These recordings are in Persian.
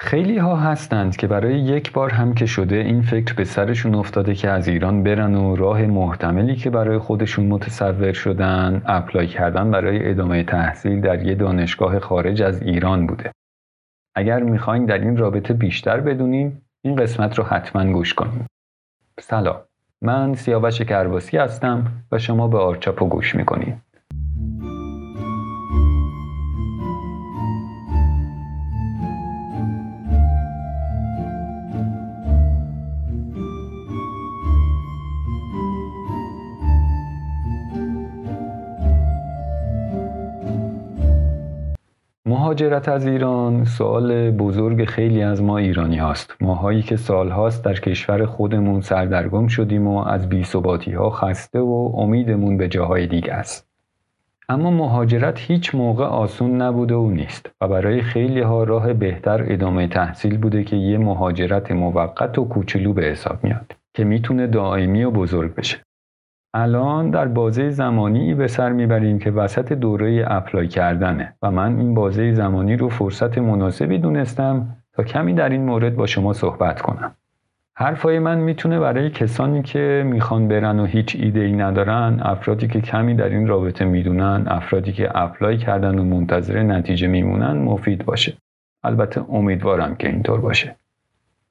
خیلی ها هستند که برای یک بار هم که شده این فکر به سرشون افتاده که از ایران برن و راه محتملی که برای خودشون متصور شدن اپلای کردن برای ادامه تحصیل در یه دانشگاه خارج از ایران بوده. اگر می‌خواین در این رابطه بیشتر بدونین این قسمت رو حتما گوش کنید. سلام من سیاوش کرباسی هستم و شما به آرچاپو گوش می‌کنید. مهاجرت از ایران سوال بزرگ خیلی از ما ایرانی هاست. ماهایی که سالهاست در کشور خودمون سردرگم شدیم و از بیثباتی ها خسته و امیدمون به جاهای دیگه است. اما مهاجرت هیچ موقع آسون نبوده و نیست و برای خیلی ها راه بهتر ادامه تحصیل بوده که یه مهاجرت موقت و کوچولو به حساب میاد که می‌تونه دائمی و بزرگ بشه. الان در بازه زمانی به سر می‌بریم که وسط دوره اپلای کردنه و من این بازه زمانی رو فرصت مناسبی دونستم تا کمی در این مورد با شما صحبت کنم. حرفای من می‌تونه برای کسانی که می‌خوان برن و هیچ ایده ای ندارن، افرادی که کمی در این رابطه می‌دونن، افرادی که اپلای کردن و منتظر نتیجه میمونن مفید باشه. البته امیدوارم که اینطور باشه.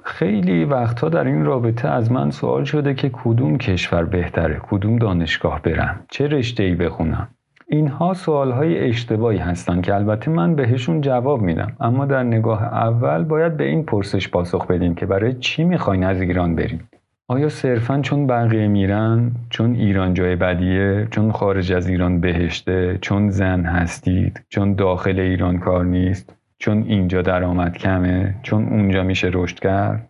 خیلی وقتها در این رابطه از من سوال شده که کدوم کشور بهتره کدوم دانشگاه برم؟ چه رشته ای بخونم؟ اینها سوال های اشتباهی هستند که البته من بهشون جواب میدم. اما در نگاه اول باید به این پرسش پاسخ بدیم که برای چی می‌خواین از ایران بریم آیا صرفا چون بقیه میرن چون ایران جای بدیه چون خارج از ایران بهشته چون زن هستید چون داخل ایران کار نیست؟ چون اینجا درآمد کمه چون اونجا میشه رشد کرد.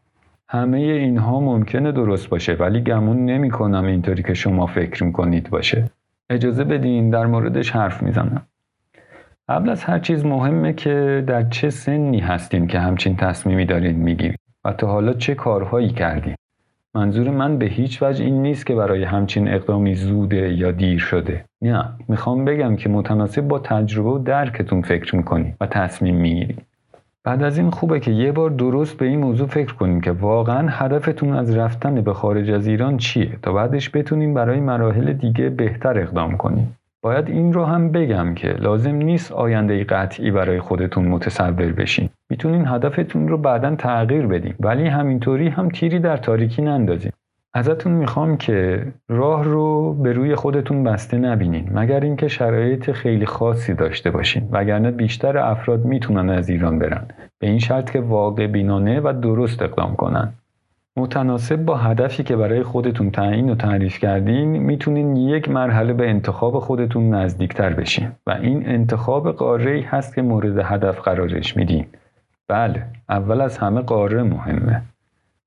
همه اینها ممکنه درست باشه ولی گمون نمی کنم اینطوری که شما فکر می‌کنید باشه. اجازه بدین در موردش حرف می‌زنم. قبل از هر چیز مهمه که در چه سنی هستین که همچین تصمیمی دارین می‌گیرید و تا حالا چه کارهایی کردین. منظور من به هیچ وجه این نیست که برای همچین اقدامی زوده یا دیر شده. نه می‌خوام بگم که متناسب با تجربه و درکتون فکر می‌کنید و تصمیم می‌گیرید بعد از این خوبه که یه بار درست به این موضوع فکر کنیم که واقعا هدفتون از رفتن به خارج از ایران چیه تا بعدش بتونیم برای مراحل دیگه بهتر اقدام کنیم. باید این رو هم بگم که لازم نیست آینده قطعی برای خودتون متصور بشین. می‌تونین هدفتون رو بعدا تغییر بدین. ولی همینطوری هم تیری در تاریکی نندازین. ازتون می‌خوام که راه رو به روی خودتون بسته نبینین مگر اینکه شرایط خیلی خاصی داشته باشین. وگرنه بیشتر افراد می‌تونن از ایران برن. به این شرط که واقع بینانه و درست اقدام کنن. متناسب با هدفی که برای خودتون تعیین و تعریف کردین می‌تونین یک مرحله به انتخاب خودتون نزدیکتر بشین. و این انتخاب قاره هست که مورد هدف قرارش میدین. بله اول از همه قاره مهمه.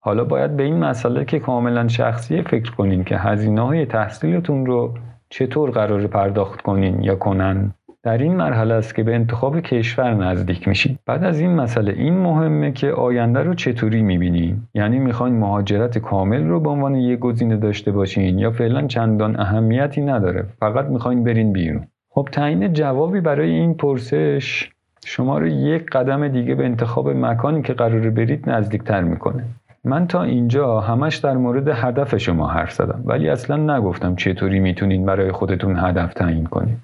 حالا باید به این مسئله که کاملا شخصی فکر کنین که هزینه های تحصیلتون رو چطور قرار پرداخت کنین یا کنن. در این مرحله است که به انتخاب کشور نزدیک میشین. بعد از این مسئله این مهمه که آینده رو چطوری می‌بینین؟ یعنی می‌خواین مهاجرت کامل رو به عنوان یک گزینه داشته باشین یا فعلا چندان اهمیتی نداره؟ فقط می‌خواین برین بیرون. خب تعیین جوابی برای این پرسش شما رو یک قدم دیگه به انتخاب مکانی که قراره برید نزدیکتر می‌کنه. من تا اینجا همش در مورد هدف شما حرف زدم ولی اصلا نگفتم چطوری می‌تونین برای خودتون هدف تعیین کنید.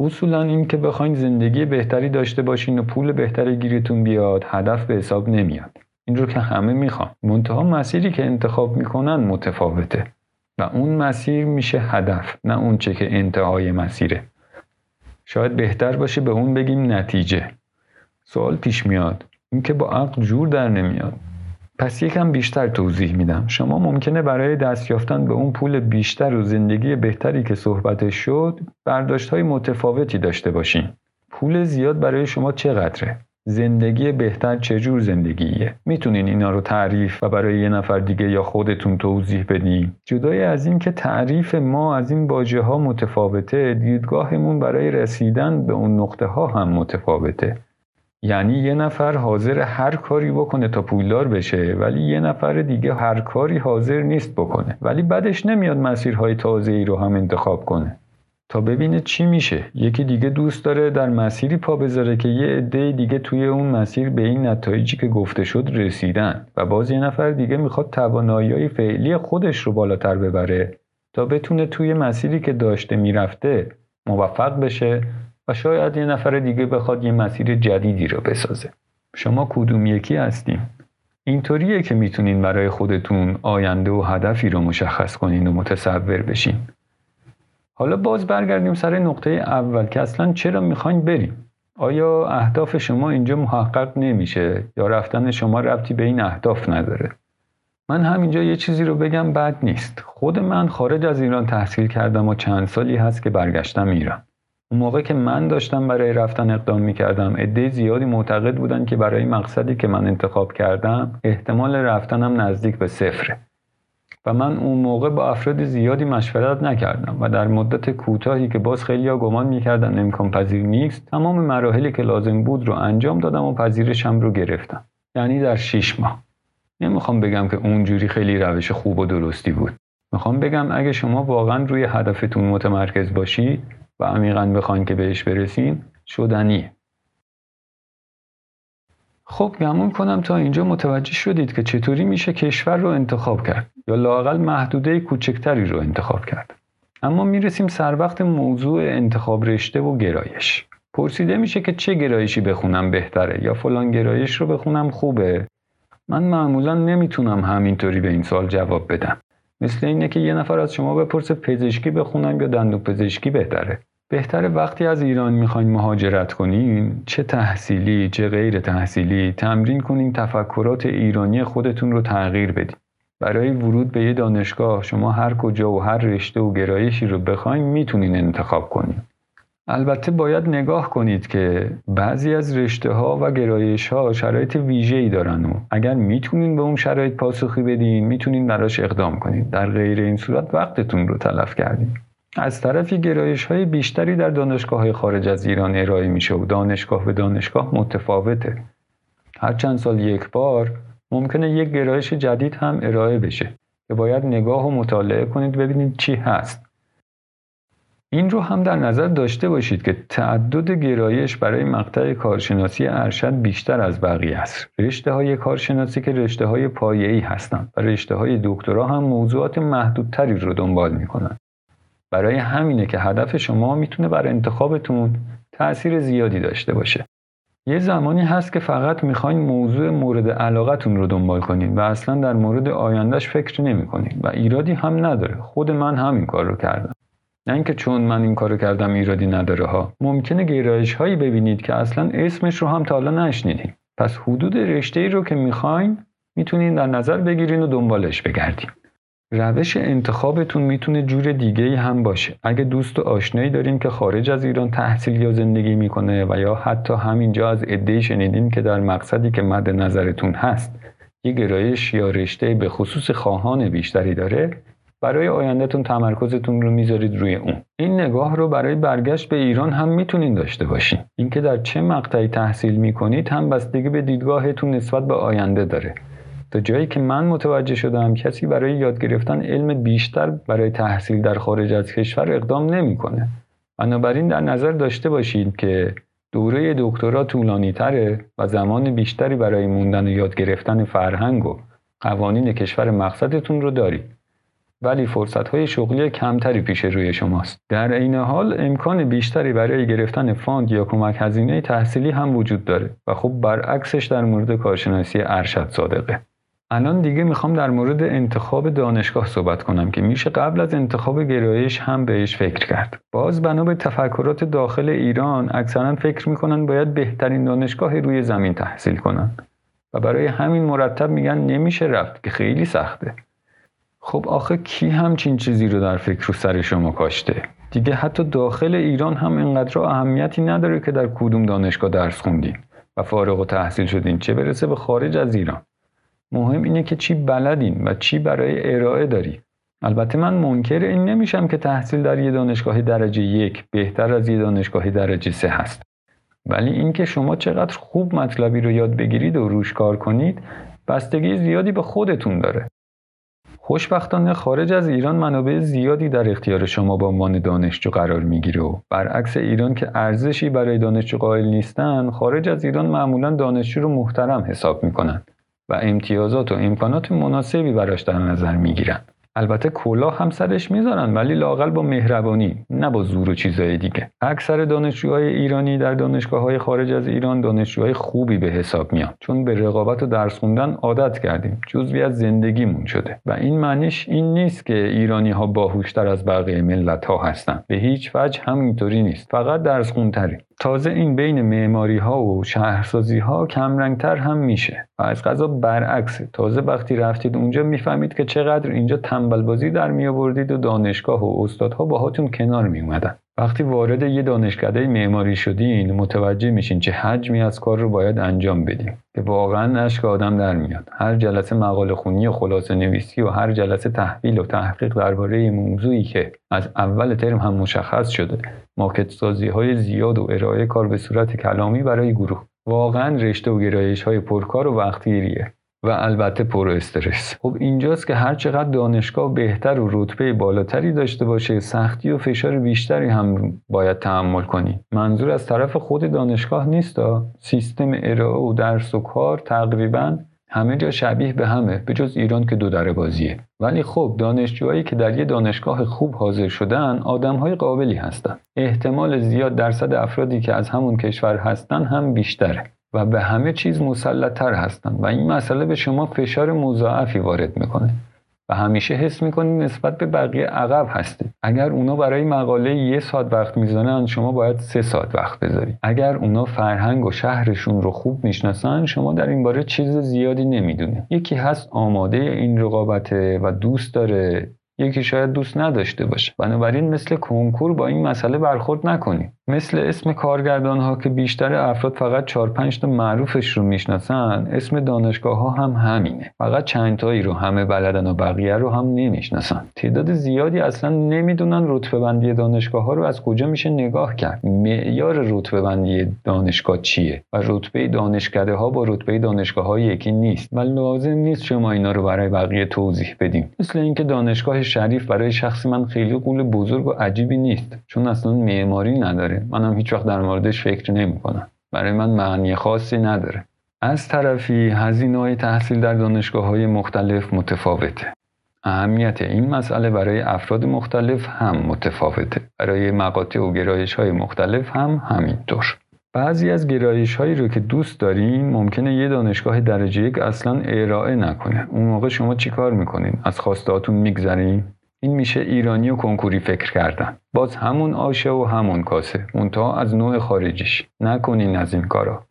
اصولا این که بخواین زندگی بهتری داشته باشین و پول بهتری گیرتون بیاد هدف به حساب نمیاد. این رو که همه می‌خوان. منتها مسیری که انتخاب می‌کنن متفاوته. و اون مسیر میشه هدف نه اون چه که انتهای مسیره. شاید بهتر باشه به اون بگیم نتیجه. سوال پیش میاد. اینکه با عقل جور در نمیاد. پس یکم بیشتر توضیح میدم. شما ممکنه برای دست یافتن به اون پول بیشتر و زندگی بهتری که صحبتش شد برداشت های متفاوتی داشته باشین. پول زیاد برای شما چقدره؟ زندگی بهتر چجور زندگیه؟ می‌تونین اینا رو تعریف و برای یه نفر دیگه یا خودتون توضیح بدین. جدای از این که تعریف ما از این باجه ها متفاوته دیدگاهمون برای رسیدن به اون نقطه ها هم متفاوته. یعنی یه نفر حاضر هر کاری بکنه تا پولدار بشه ولی یه نفر دیگه هر کاری حاضر نیست بکنه. ولی بعدش نمیاد مسیرهای تازه ای رو هم انتخاب کنه. تا ببینه چی میشه. یکی دیگه دوست داره در مسیری پا بذاره که یه عده دیگه توی اون مسیر به این نتایجی که گفته شد رسیدن. و باز یه نفر دیگه می‌خواد توانایی فعلی خودش رو بالاتر ببره تا بتونه توی مسیری که داشته می‌رفته موفق بشه و شاید یه نفر دیگه بخواد یه مسیر جدیدی رو بسازه. شما کدوم یکی هستین؟ اینطوریه که می‌تونین برای خودتون آینده و هدفی رو مشخص کنین و متصور بشین. حالا باز برگردیم سر نقطه اول که اصلا چرا می‌خواین بریم؟ آیا اهداف شما اینجا محقق نمیشه یا رفتن شما ربطی به این اهداف نداره؟ من همینجا یه چیزی رو بگم بد نیست. خود من خارج از ایران تحصیل کردم و چند سالی هست که برگشتم ایران. اون موقع که من داشتم برای رفتن اقدام می‌کردم عده زیادی معتقد بودن که برای مقصدی که من انتخاب کردم احتمال رفتنم نزدیک به صفره. و من اون موقع با افراد زیادی مشورت نکردم و در مدت کوتاهی که باز خیلی ها گمان می‌کردن امکان پذیر نیست تمام مراحلی که لازم بود رو انجام دادم و پذیرشم رو گرفتم. یعنی در 6 ماه. نمی‌خوام بگم که اونجوری خیلی روش خوب و درستی بود. می‌خوام بگم اگه شما واقعا روی هدفتون متمرکز باشید و عمیقا بخواین که بهش برسین شدنیه. خب گمون کنم تا اینجا متوجه شدید که چطوری میشه کشور رو انتخاب کرد یا لاقل محدوده کوچکتری رو انتخاب کرد. اما می‌رسیم سر وقت موضوع انتخاب رشته و گرایش. پرسیده میشه که چه گرایشی بخونم بهتره یا فلان گرایش رو بخونم خوبه. من معمولا نمی‌تونم همینطوری به این سال جواب بدم. مثل اینه که یه نفر از شما بپرسه پزشکی بخونم یا دندون پزشکی بهتره. بهتره وقتی از ایران می‌خواین مهاجرت کنین چه تحصیلی چه غیر تحصیلی تمرین کنین تفکرات ایرانی خودتون رو تغییر بدین. برای ورود به یه دانشگاه شما هر کجا و هر رشته و گرایشی رو بخواین می‌تونین انتخاب کنین. البته باید نگاه کنید که بعضی از رشته ها و گرایش ها شرایط ویژه ای دارن و اگر می‌تونین به اون شرایط پاسخی بدین می‌تونین براش اقدام کنید در غیر این صورت وقتتون رو تلف کردین. از طرفی گرایش های بیشتری در دانشگاه های خارج از ایران ارائه میشه و دانشگاه به دانشگاه متفاوته هر چند سال یک بار ممکنه یک گرایش جدید هم ارائه بشه که باید نگاه و مطالعه کنید ببینید چی هست این رو هم در نظر داشته باشید که تعدد گرایش برای مقطع کارشناسی ارشد بیشتر از بقیه است. رشته های کارشناسی که رشته های پایه‌ای هستند و رشته های دکترا هم موضوعات محدودتری رو دنبال می‌کنن. برای همینه که هدف شما می‌تونه بر انتخابتون تأثیر زیادی داشته باشه. یه زمانی هست که فقط می‌خواین موضوع مورد علاقتون رو دنبال کنید و اصلا در مورد آیندهش فکر نمی و ایرادی هم نداره. خود من همین کار رو کردم. نه اینکه چون من این کارو کردم ایرادی نداره ها ممکنه گرایش هایی ببینید که اصلا اسمش رو هم تا حالا نشنیدین پس حدود رشته ای رو که می‌خواین می‌تونین در نظر بگیرین و دنبالش بگردین روش انتخابتون می‌تونه جور دیگه هم باشه. اگه دوست و آشنایی دارین که خارج از ایران تحصیل یا زندگی می‌کنه و یا حتی همینجا از عدهای شنیدین که در مقصدی که مد نظرتون هست یه گرایش یا رشته به خصوص خواهان بیشتری داره برای آیندهتون تمرکزتون رو می‌ذارید روی اون. این نگاه رو برای برگشت به ایران هم می‌تونین داشته باشین. اینکه در چه مقطعی تحصیل می‌کنید هم بستگی به دیدگاهتون نسبت به آینده داره. تا جایی که من متوجه شدم کسی برای یاد گرفتن علم بیشتر برای تحصیل در خارج از کشور اقدام نمی‌کنه بنابراین در نظر داشته باشید که دوره دکترا طولانی تره و زمان بیشتری برای موندن و یاد گرفتن فرهنگ و قوانین کشور مقصدتون رو دارید ولی های شغلی کمتری پیش روی شماست. در عین حال امکان بیشتری برای گرفتن فاند یا کمک هزینه تحصیلی هم وجود داره و خب برعکسش در مورد کارشناسی ارشد صادقه. الان دیگه می‌خوام در مورد انتخاب دانشگاه صحبت کنم که میشه قبل از انتخاب گرایش هم بهش فکر کرد. باز بنا به تفکرات داخل ایران اکثرا فکر می‌کنن باید بهترین دانشگاه روی زمین تحصیل کنن و برای همین مرتب میگن نمیشه رفت که خیلی سخته. خب آخه کی همچین چیزی رو در فکر و سر شما کاشته دیگه حتی داخل ایران هم اینقدر اهمیتی نداره که در کدوم دانشگاه درس خوندین و فارغ و تحصیل شدین چه برسه به خارج از ایران مهم اینه که چی بلدین و چی برای ارائه داری البته من منکر این نمیشم که تحصیل در یه دانشگاه درجه یک بهتر از یه دانشگاه درجه سه هست. ولی اینکه شما چقدر خوب مطلبی رو یاد بگیرید و روش کار کنید بستگی زیادی به خودتون داره. خوشبختانه خارج از ایران منابع زیادی در اختیار شما به عنوان دانشجو قرار می‌گیره و برعکس ایران که ارزشی برای دانشجو قائل نیستن خارج از ایران معمولا دانشجو رو محترم حساب می‌کنن. و امتیازات و امکانات مناسبی براش در نظر می‌گیرن. البته کلاه هم سرش می‌ذارن ولی لاقل با مهربانی نه با زور و چیزای دیگه. اکثر دانشجوهای ایرانی در دانشگاه های خارج از ایران دانشجوهای خوبی به حساب میان. چون به رقابت و درس خوندن عادت کردیم. جزوی از زندگیمون شده. و این معنیش این نیست که ایرانی ها باهوشتر از بقیه ملت ها هستن. به هیچ وجه همینطوری نیست. فقط درس خونتریم تازه این بین معماری ها و شهرسازی ها کمرنگتر هم میشه و از غذا برعکس تازه وقتی رفتید اونجا می‌فهمید که چقدر اینجا تنبل بازی در می آوردید و دانشگاه و استادها باهاتون کنار می اومدن وقتی وارد یه دانشکده معماری شدین متوجه میشین چه حجمی از کار رو باید انجام بدیم که واقعا اشک آدم در میاد. هر جلسه مقاله خونی و خلاصه نویسی و هر جلسه تحویل و تحقیق درباره موضوعی که از اول ترم هم مشخص شده ماکت سازی های زیاد و ارائه کار به صورت کلامی برای گروه. واقعا رشته و گرایش های پرکار و وقتگیریه. و البته پر استرس. خب اینجاست که هر چقدر دانشگاه بهتر و رتبه بالاتری داشته باشه سختی و فشار بیشتری هم باید تحمل کنی. منظور از طرف خود دانشگاه نیست سیستم ارائه و درس و کار تقریبا همه جا شبیه به همه به جز ایران که دو دره بازیه. ولی خب دانشجوهایی که در یه دانشگاه خوب حاضر شدن آدمهای قابلی هستن. احتمال زیاد درصد افرادی که از همون کشور هستن هم بیشتره. و به همه چیز مسلطتر هستن. و این مسئله به شما فشار مضاعفی وارد می‌کنه. و همیشه حس می‌کنید نسبت به بقیه عقب هستید اگر اونا برای مقاله یه ساعت وقت می‌زنن شما باید سه ساعت وقت بذارید اگر اونا فرهنگ و شهرشون رو خوب می‌شناسن شما در این باره چیز زیادی نمی‌دونه یکی هست آماده این رقابته و دوست داره. یکی شاید دوست نداشته باشه. بنابراین مثل کنکور با این مسئله برخورد نکنید مثل اسم کارگردان ها که بیشتر افراد فقط 4 5 تا معروفش رو می‌شناسن اسم دانشگاه ها هم همینه. فقط چند تایی رو همه بلدن و بقیه رو هم نمی‌شناسن. تعداد زیادی اصلا نمی‌دونن رتبه بندی دانشگاه ها رو از کجا میشه نگاه کرد. معیار رتبه بندی دانشگاه چیه؟ و رتبه دانشکده ها با رتبه دانشگاه ها یکی نیست. و لازم نیست شما اینا رو برای بقیه توضیح بدیم مثل اینکه دانشگاه شریف برای شخص من خیلی قول بزرگ و عجیبی نیست. چون اصلا معماری نداره. منم هیچ وقت در موردش فکر نمی کنم برای من معنی خاصی نداره. از طرفی هزینه های تحصیل در دانشگاه های مختلف متفاوته. اهمیت این مسئله برای افراد مختلف هم متفاوته. برای مقاطع و گرایش های مختلف هم همینطور. بعضی از گرایش هایی رو که دوست دارین ممکنه یه دانشگاه درجه یک اصلا ارائه نکنه. اون موقع شما چیکار می‌کنین؟ از خواستهاتون میگذرین؟ این میشه ایرانی و کنکوری فکر کردن. باز همون آشه و همون کاسه. منتها از نوع خارجیش. نکنین از این کارا.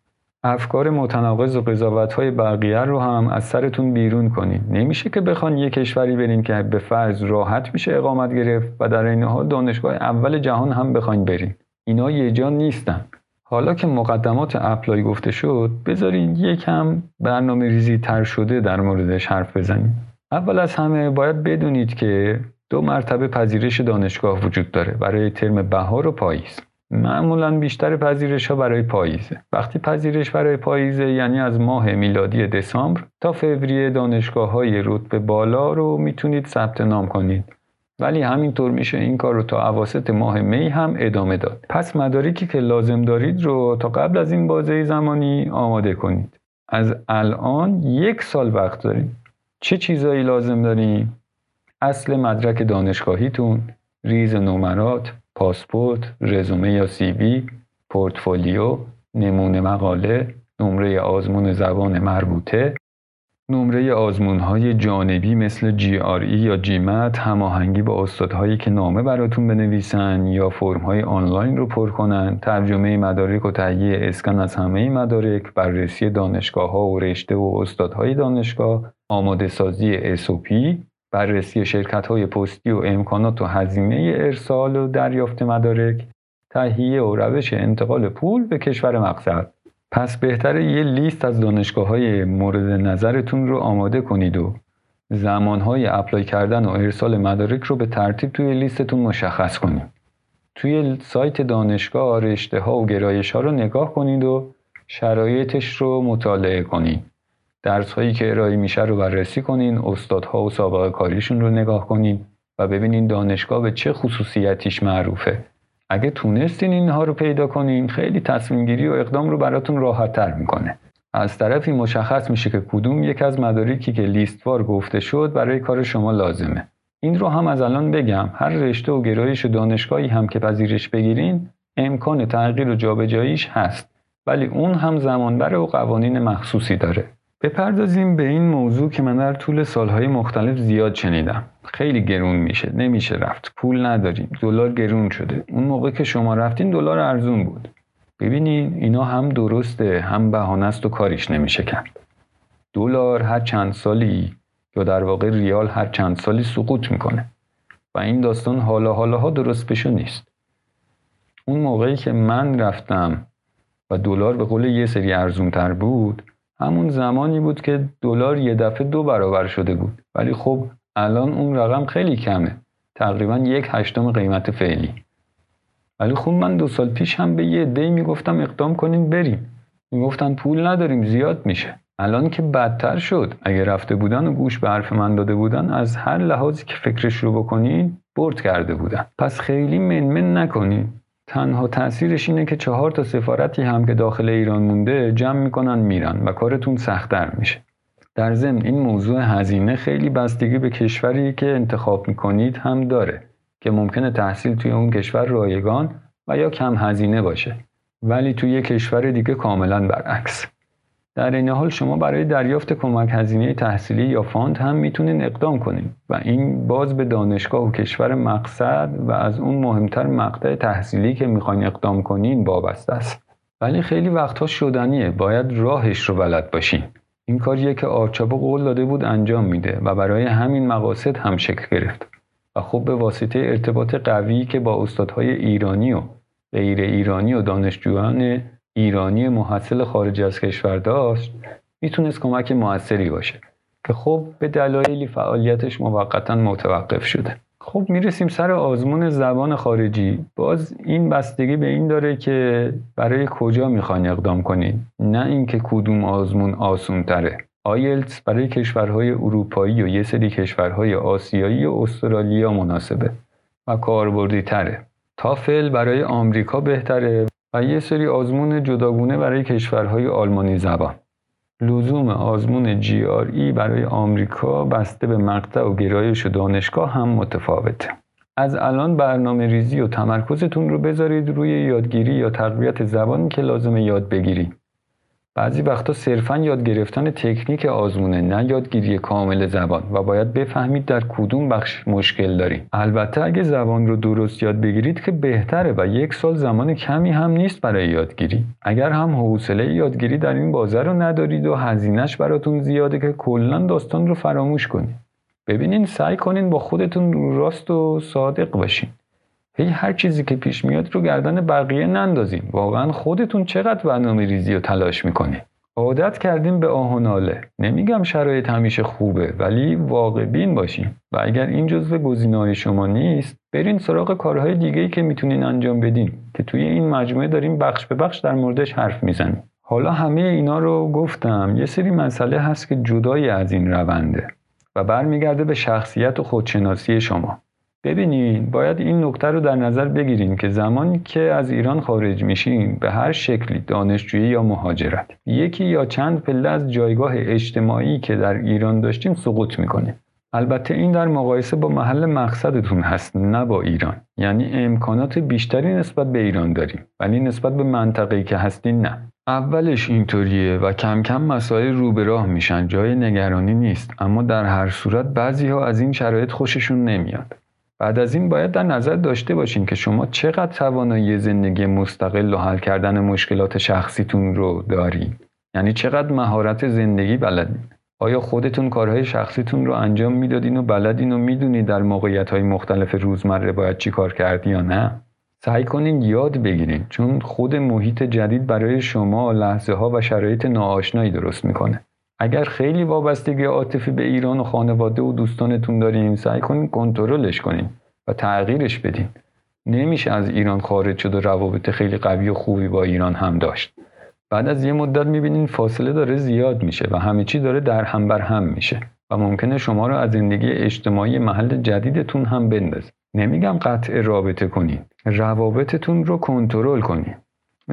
افکار متناقض و قضاوت های بقیه رو هم از سرتون بیرون کنین. نمیشه که بخوان یه کشوری برین که به فرض راحت میشه اقامت گرفت و در این حال دانشگاه اول جهان هم بخواین برین. اینا یه جا نیستن. حالا که مقدمات اپلای گفته شد بذارین یکم برنامه ریزی تر شده در موردش حرف بزنیم. اول از همه باید بدونید که دو مرتبه پذیرش دانشگاه وجود داره. برای ترم بهار و پاییز. معمولا بیشتر پذیرش ها برای پاییزه. وقتی پذیرش برای پاییزه یعنی از ماه میلادی دسامبر تا فوریه دانشگاه های رتبه بالا رو می‌تونید ثبت نام کنید. ولی همینطور میشه این کار رو تا عواسط ماه می هم ادامه داد. پس مدارکی که لازم دارید رو تا قبل از این بازه زمانی آماده کنید. از الان یک سال وقت دارید چه چیزایی لازم داریم؟ اصل مدرک دانشگاهیتون ریز نمرات پاسپورت رزومه یا CV portfolio نمونه مقاله نمره آزمون زبان مربوطه نمره آزمون های جانبی مثل GRE یا GMAT هماهنگی با استادهایی که نامه براتون بنویسن یا فرم های آنلاین رو پر کنن ترجمه مدارک و تهیه اسکن از همه مدارک بررسی دانشگاه ها و رشته و استادهای دانشگاه آماده سازی SOP بررسی شرکت های پستی و امکانات و هزینه ارسال و دریافت مدارک تهیه و روش انتقال پول به کشور مقصد پس بهتره یه لیست از دانشگاه های مورد نظرتون رو آماده کنید و زمانهای اپلای کردن و ارسال مدارک رو به ترتیب توی لیستتون مشخص کنید. توی سایت دانشگاه رشته ها و گرایش ها رو نگاه کنید و شرایطش رو مطالعه کنید. درس هایی که ارائه میشه رو بررسی کنین استادها و سابقه کاریشون رو نگاه کنین و ببینین دانشگاه به چه خصوصیتیش معروفه. اگه تونستین اینها رو پیدا کنین خیلی تصمیم گیری و اقدام رو براتون راحت تر می‌کنه. از طرفی مشخص میشه که کدوم یک از مدارکی که لیستوار گفته شد برای کار شما لازمه. این رو هم از الان بگم هر رشته و گرایش و دانشگاهی هم که پذیرش بگیرین امکان تغییر و جابجاییش هست. ولی اون هم زمانبر و قوانین مخصوصی داره. بپردازیم به این موضوع که من در طول سالهای مختلف زیاد شنیدم. خیلی گرون میشه نمیشه رفت. پول نداریم دلار گرون شده. اون موقع که شما رفتین دلار ارزون بود. ببینید اینا هم درسته هم بهانه است و کاریش نمیشه کرد. دلار هر چند سالی یا در واقع ریال هر چند سالی سقوط می‌کنه. و این داستان حالا حالا ها درست بشو نیست. اون موقعی که من رفتم و دلار به قول یه سری ارزون تر بود همون زمانی بود که دلار یه دفعه دو برابر شده بود. ولی خب الان اون رقم خیلی کمه. تقریبا یک هشتم قیمت فعلی. ولی خب من دو سال پیش هم به یه دی می‌گفتم اقدام کنیم بریم. می‌گفتن پول نداریم زیاد میشه. الان که بدتر شد. اگه رفته بودن و گوش به حرف من داده بودن از هر لحاظی که فکرش رو بکنین برد کرده بودن. پس خیلی منمن نکنین. تنها تاثیرش اینه که چهار تا سفارتی هم که داخل ایران مونده جمع می‌کنن میرن و کارتون سختتر میشه. در ضمن این موضوع هزینه خیلی بستگی به کشوری که انتخاب می‌کنید هم داره که ممکنه تحصیل توی اون کشور رایگان و یا کم هزینه باشه. ولی توی کشور دیگه کاملا برعکس. در این حال شما برای دریافت کمک هزینه تحصیلی یا فاند هم می‌تونین اقدام کنین و این باز به دانشگاه و کشور مقصد و از اون مهمتر مقطع تحصیلی که می‌خواین اقدام کنین وابسته است. ولی خیلی وقتها شدنیه باید راهش رو بلد باشین. این کاریه که آرچابو قول داده بود انجام میده و برای همین مقاصد هم شکل گرفت. و خب به واسطه ارتباط قوی که با استادهای ایرانی و غیر ایرانی و دانشجویان ایرانی محصل خارج از کشور داشت می‌تونست کمک موثری باشه که خب به دلایلی فعالیتش موقتا متوقف شده. خب می‌رسیم سر آزمون زبان خارجی. باز این بستگی به این داره که برای کجا می‌خواین اقدام کنید نه اینکه کدوم آزمون آسون تره آیلتس برای کشورهای اروپایی و یه سری کشورهای آسیایی و استرالیا مناسبه و کاربردی تره تافل برای آمریکا بهتره. یه سری آزمون جداگونه برای کشورهای آلمانی زبان. لزوم آزمون GRE برای آمریکا بسته به مقطع و گرایش و دانشگاه هم متفاوته. از الان برنامه ریزی و تمرکزتون رو بذارید روی یادگیری یا تقویت زبانی که لازم یاد بگیرید. بعضی وقتا صرفا یاد گرفتن تکنیک آزمونه نه یادگیری کامل زبان. و باید بفهمید در کدوم بخش مشکل دارید البته اگه زبان رو درست یاد بگیرید که بهتره و یک سال زمان کمی هم نیست برای یادگیری. اگر هم حوصله یادگیری در این بازه رو ندارید و هزینهش براتون زیاده که کلا داستان رو فراموش کنید. ببینین سعی کنین با خودتون راست و صادق باشین. هی هر چیزی که پیش میاد رو گردن بقیه نندازیم. واقعا خودتون چقدر برنامه ریزی و تلاش می‌کنید عادت کردیم به آه و ناله. نمیگم شرایط همیشه خوبه ولی واقع بین باشین و اگر این جزو گزینه‌های شما نیست برین سراغ کارهای دیگه که می‌تونین انجام بدین که توی این مجموعه داریم بخش به بخش در موردش حرف می‌زنیم. حالا همه اینا رو گفتم. یه سری مسئله هست که جدای از این رونده و برمیگرده به شخصیت و خودشناسی شما. ببینین باید این نکته رو در نظر بگیریم که زمانی که از ایران خارج میشیم به هر شکلی دانشجویی یا مهاجرت یکی یا چند پله از جایگاه اجتماعی که در ایران داشتیم سقوط می‌کنه. البته این در مقایسه با محل مقصدتون هست نه با ایران. یعنی امکانات بیشتری نسبت به ایران داریم ولی نسبت به منطقه‌ای که هستین نه. اولش اینطوریه و کم کم مسائل رو به راه میشن جای نگرانی نیست. اما در هر صورت بعضی ها از این شرایط خوششون نمیاد. بعد از این باید در نظر داشته باشین که شما چقدر توانایی زندگی مستقل و حل کردن مشکلات شخصیتون رو دارین یعنی چقدر مهارت زندگی بلدین آیا خودتون کارهای شخصیتون رو انجام می‌دادین و بلدین و می‌دونید در موقعیت های مختلف روزمره باید چی کار کردی یا نه؟ سعی کنین یاد بگیرین چون خود محیط جدید برای شما لحظه ها و شرایط ناآشنایی درست می‌کنه. اگر خیلی وابستگی عاطفی به ایران و خانواده و دوستانتون دارین سعی کنین کنترلش کنین و تغییرش بدین. نمیشه از ایران خارج شد و روابط خیلی قوی و خوبی با ایران هم داشت. بعد از یه مدت می‌بینین فاصله داره زیاد میشه و همه چی داره در هم بر هم میشه و ممکنه شما رو از زندگی اجتماعی محل جدیدتون هم بندازه. نمیگم قطع رابطه کنین. روابطتون رو کنترل کنین.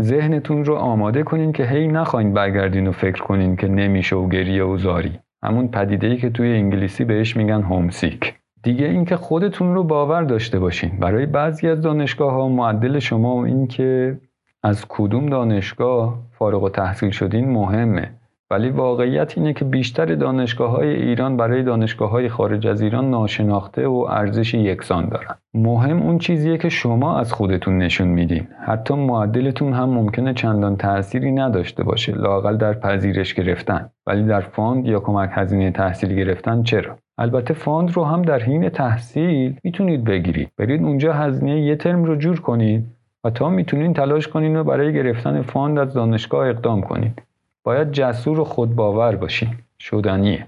ذهنتون رو آماده کنین که هی نخواین برگردین و فکر کنین که نمیشه و گریه و زاری. همون پدیده ای که توی انگلیسی بهش میگن هومسیک دیگه اینکه خودتون رو باور داشته باشین. برای بعضی از دانشگاه ها معدل شما و اینکه از کدوم دانشگاه فارغ التحصیل شدین مهمه. ولی واقعیت اینه که بیشتر دانشگاه های ایران برای دانشگاه های خارج از ایران ناشناخته و ارزش یکسان دارن. مهم اون چیزیه که شما از خودتون نشون میدین. حتی معدلتون هم ممکنه چندان تأثیری نداشته باشه. لاقل در پذیرش گرفتن. ولی در fund یا کمک هزینه تحصیل گرفتن چرا؟ البته fund رو هم در حین تحصیل می‌تونید بگیرید. برید اونجا هزینه یه ترم رو جور کنید و تا می‌تونین تلاش کنین و برای گرفتن fund از دانشگاه اقدام کنید باید جسور و خودباور باشین شدنیه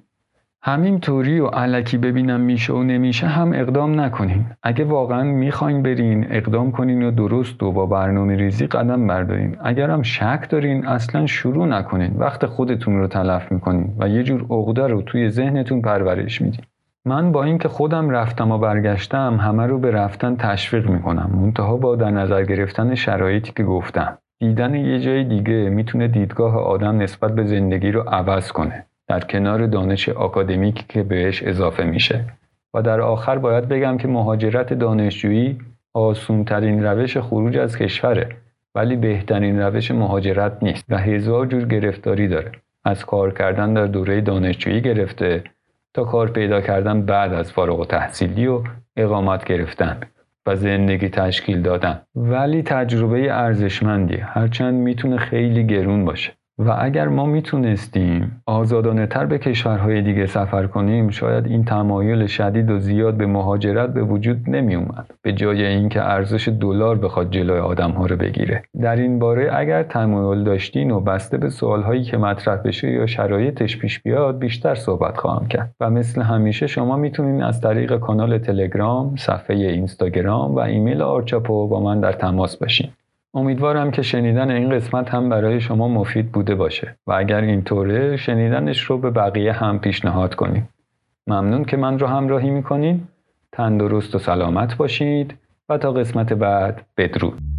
همین طوری و الکی ببینم میشه و نمیشه هم اقدام نکنین. اگه واقعا می‌خواین برین اقدام کنین و درست و با برنامه ریزی قدم بردارین. اگر هم شک دارین اصلا شروع نکنین. وقت خودتون رو تلف می‌کنین و یه جور عقده رو توی ذهنتون پرورش میدین. من با اینکه خودم رفتم و برگشتم همه رو به رفتن تشویق می‌کنم. منتها با در نظر گرفتن شرایطی که گفتم. دیدن یه جای دیگه می‌تونه دیدگاه آدم نسبت به زندگی رو عوض کنه. در کنار دانش آکادمیکی که بهش اضافه میشه. و در آخر باید بگم که مهاجرت دانشجویی آسونترین روش خروج از کشوره. ولی بهترین روش مهاجرت نیست و هزار جور گرفتاری داره. از کار کردن در دوره دانشجویی گرفته تا کار پیدا کردن بعد از فارغ و تحصیلی و اقامت گرفتن. و زندگی تشکیل دادن. ولی تجربه ارزشمندی هرچند می‌تونه خیلی گرون باشه. و اگر ما می‌تونستیم آزادانه تر به کشورهای دیگه سفر کنیم شاید این تمایل شدید و زیاد به مهاجرت به وجود نمی اومد به جای اینکه ارزش دلار بخواد جلوی آدم ها رو بگیره. در این باره اگر تمایل داشتین و بسته به سوالهایی که مطرح بشه یا شرایطش پیش بیاد بیشتر صحبت خواهم کرد. و مثل همیشه شما می‌تونین از طریق کانال تلگرام صفحه اینستاگرام و ایمیل آرچاپو با من در تماس باشین. امیدوارم که شنیدن این قسمت هم برای شما مفید بوده باشه و اگر اینطوره شنیدنش رو به بقیه هم پیشنهاد کنید. ممنون که من رو همراهی می‌کنید. تندرست و سلامت باشید و تا قسمت بعد بدرود.